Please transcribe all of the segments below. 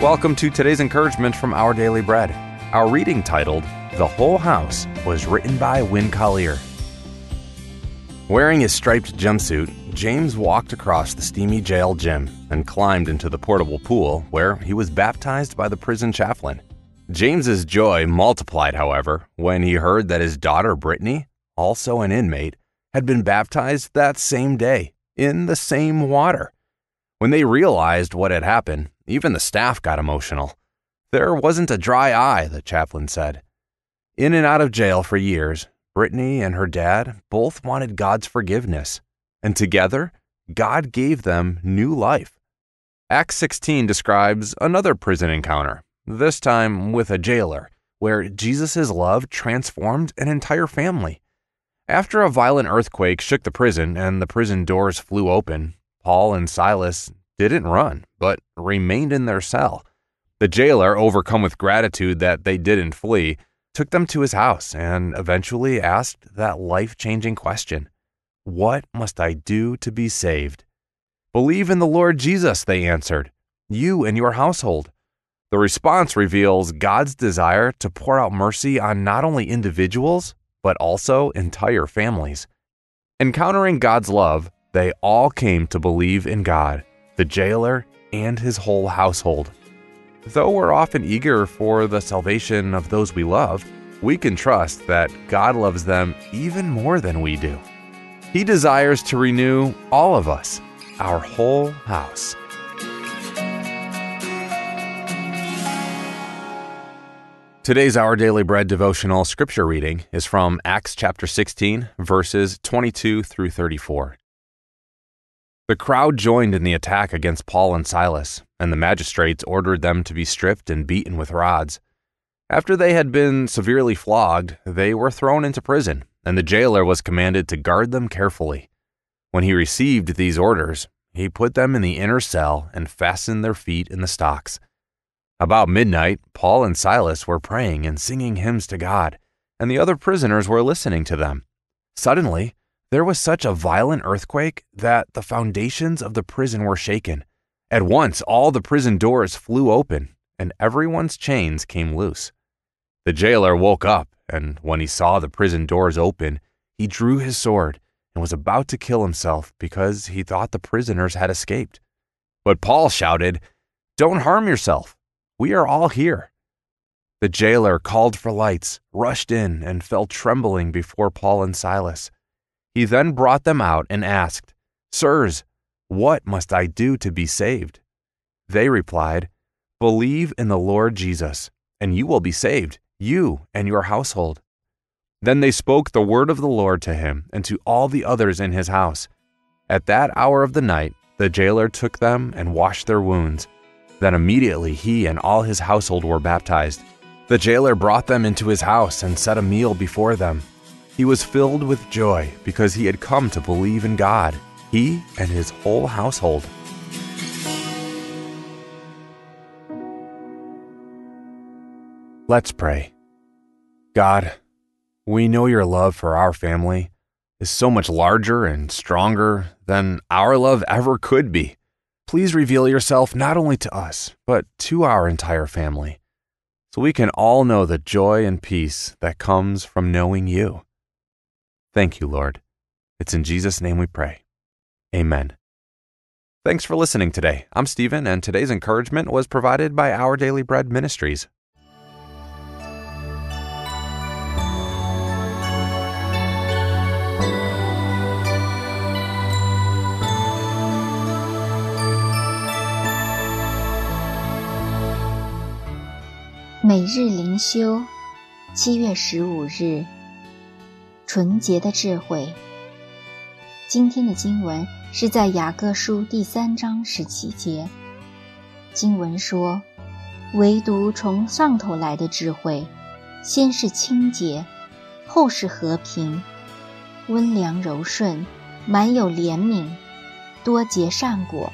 Welcome to today's encouragement from Our Daily Bread. Our reading titled, The Whole House, was written by Win Collier. Wearing his striped jumpsuit, James walked across the steamy jail gym and climbed into the portable pool where he was baptized by the prison chaplain. James's joy multiplied, however, when he heard that his daughter Brittany, also an inmate, had been baptized that same day in the same water. When they realized what had happened, even the staff got emotional. There wasn't a dry eye, the chaplain said. In and out of jail for years, Brittany and her dad both wanted God's forgiveness, and together, God gave them new life. Acts 16 describes another prison encounter, this time with a jailer, where Jesus' love transformed an entire family. After a violent earthquake shook the prison and the prison doors flew open, Paul and Silas didn't run, but remained in their cell. The jailer, overcome with gratitude that they didn't flee, took them to his house and eventually asked that life changing question What must I do to be saved? Believe in the Lord Jesus, they answered, you and your household. The response reveals God's desire to pour out mercy on not only individuals, but also entire families. Encountering God's love, they all came to believe in God the jailer, and his whole household. Though we're often eager for the salvation of those we love, we can trust that God loves them even more than we do. He desires to renew all of us, our whole house. Today's Our Daily Bread devotional scripture reading is from Acts chapter 16, verses 22 through 34. The crowd joined in the attack against Paul and Silas, and the magistrates ordered them to be stripped and beaten with rods. After they had been severely flogged, they were thrown into prison, and the jailer was commanded to guard them carefully. When he received these orders, he put them in the inner cell and fastened their feet in the stocks. About midnight, Paul and Silas were praying and singing hymns to God, and the other prisoners were listening to them. Suddenly, there was such a violent earthquake that the foundations of the prison were shaken. At once, all the prison doors flew open, and everyone's chains came loose. The jailer woke up, and when he saw the prison doors open, he drew his sword and was about to kill himself because he thought the prisoners had escaped. But Paul shouted, Don't harm yourself. We are all here. The jailer called for lights, rushed in, and fell trembling before Paul and Silas. He then brought them out and asked, Sirs, what must I do to be saved? They replied, Believe in the Lord Jesus, and you will be saved, you and your household. Then they spoke the word of the Lord to him and to all the others in his house. At that hour of the night, the jailer took them and washed their wounds. Then immediately he and all his household were baptized. The jailer brought them into his house and set a meal before them. He was filled with joy because he had come to believe in God, he and his whole household. Let's pray. God, we know your love for our family is so much larger and stronger than our love ever could be. Please reveal yourself not only to us, but to our entire family, so we can all know the joy and peace that comes from knowing you. Thank you, Lord. It's in Jesus' name we pray. Amen. Thanks for listening today. I'm Stephen, and today's encouragement was provided by Our Daily Bread Ministries. 每日灵修，七月十五日， 纯洁的智慧。今天的经文是在雅各书第三章十七节。经文说：“唯独从上头来的智慧，先是清洁，后是和平，温良柔顺，满有怜悯，多结善果，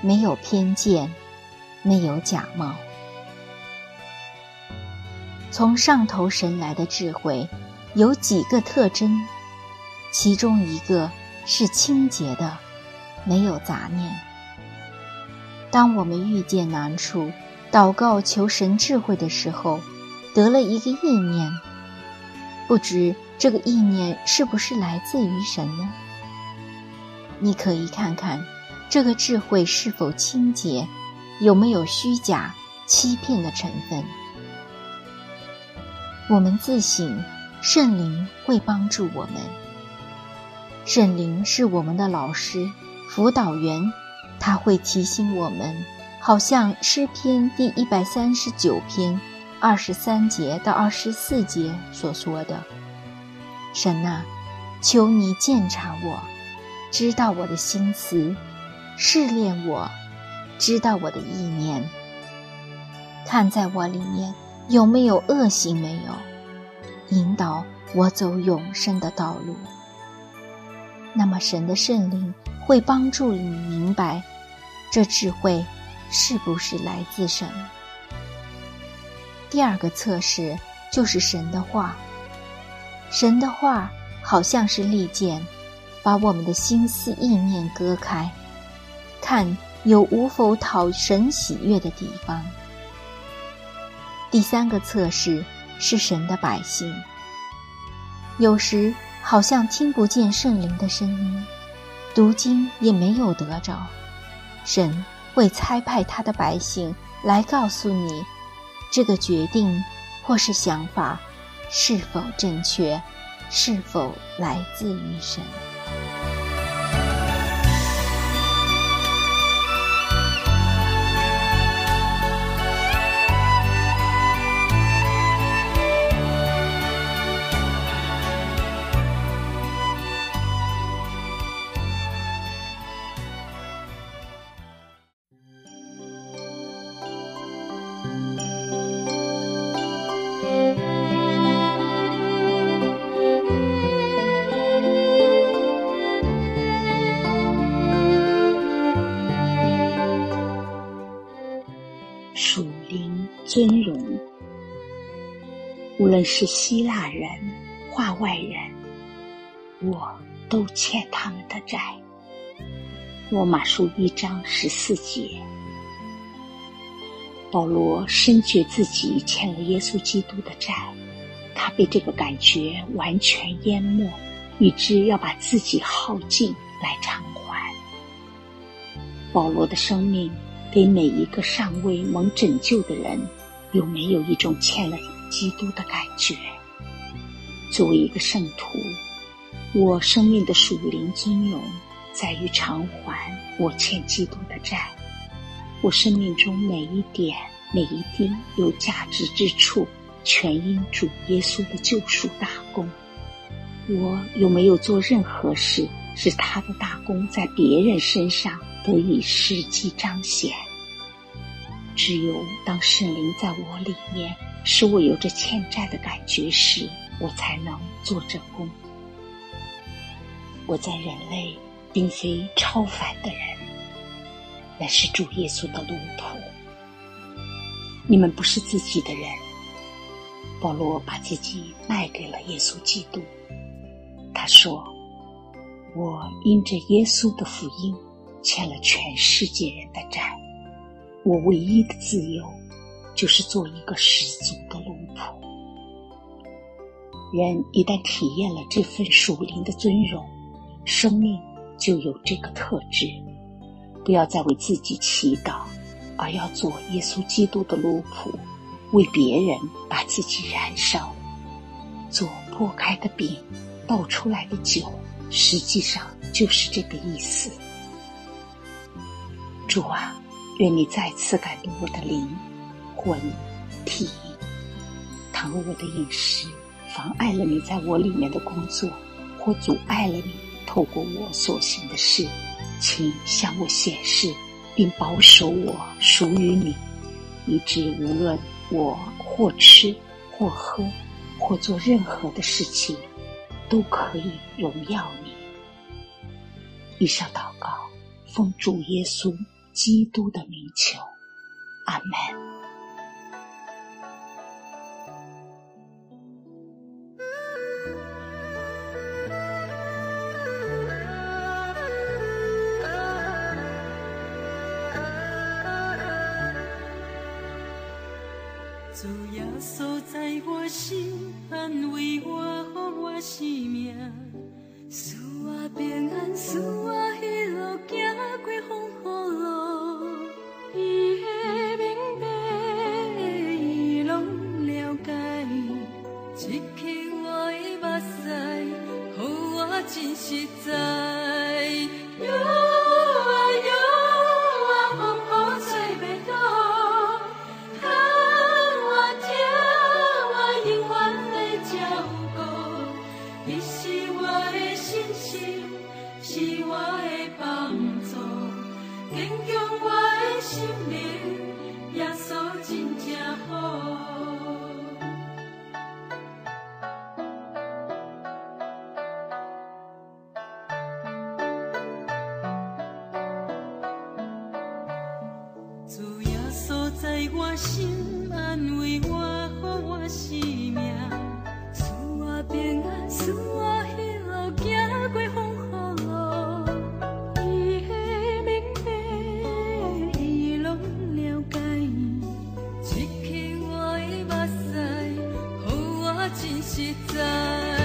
没有偏见，没有假冒。”从上头神来的智慧，有几个特征，其中一个是清洁的，没有杂念。当我们遇见难处、祷告求神智慧的时候，得了一个意念，不知这个意念是不是来自于神呢？你可以看看这个智慧是否清洁，有没有虚假、欺骗的成分。我们自省，圣灵会帮助我们。圣灵是我们的老师、辅导员，他会提醒我们，好像诗篇第一百三十九篇二十三节到二十四节所说的：“神啊，求你鉴察我，知道我的心思，试炼我，知道我的意念，看在我里面。”有没有恶行？没有，引导我走永生的道路。那么，神的圣灵会帮助你明白，这智慧是不是来自神？第二个测试就是神的话。神的话好像是利剑，把我们的心思意念割开，看有无否讨神喜悦的地方。第三个测试是神的百姓，有时好像听不见圣灵的声音，读经也没有得着，神会差派他的百姓来告诉你，这个决定或是想法是否正确，是否来自于神。尊荣，无论是希腊人、画外人，我都欠他们的债。罗马书一章十四节，保罗深觉自己欠了耶稣基督的债，他被这个感觉完全淹没，以致要把自己耗尽来偿还。保罗的生命给每一个尚未蒙拯救的人。有没有一种欠了基督的感觉？作为一个圣徒，我生命的属灵尊荣在于偿还我欠基督的债。我生命中每一点、每一滴有价值之处，全因主耶稣的救赎大功。我有没有做任何事，使他的大功在别人身上得以实际彰显？只有当圣灵在我里面，使我有着欠债的感觉时，我才能做这工。我在人类并非超凡的人，乃是主耶稣的奴仆。你们不是自己的人。保罗把自己卖给了耶稣基督。他说：“我因着耶稣的福音，欠了全世界人的债。”我唯一的自由，就是做一个十足的奴仆。人一旦体验了这份属灵的尊荣，生命就有这个特质：不要再为自己祈祷，而要做耶稣基督的奴仆，为别人把自己燃烧。做破开的饼，倒出来的酒，实际上就是这个意思。主啊。愿你再次感动我的灵、魂、体。倘若我的饮食妨碍了你在我里面的工作，或阻碍了你透过我所行的事，请向我显示，并保守我属于你，以致无论我或吃、或喝、或做任何的事情，都可以荣耀你。以上祷告，奉主耶稣。基督的名求，阿门。主耶稣在我心，安慰我，予我生命，使我平安，使我喜乐，行过我心，安慰我，予我生命，赐我平安，赐我喜乐，行过风雨。路。伊的明白，伊拢了解，一撇我的目屎，予我真实在。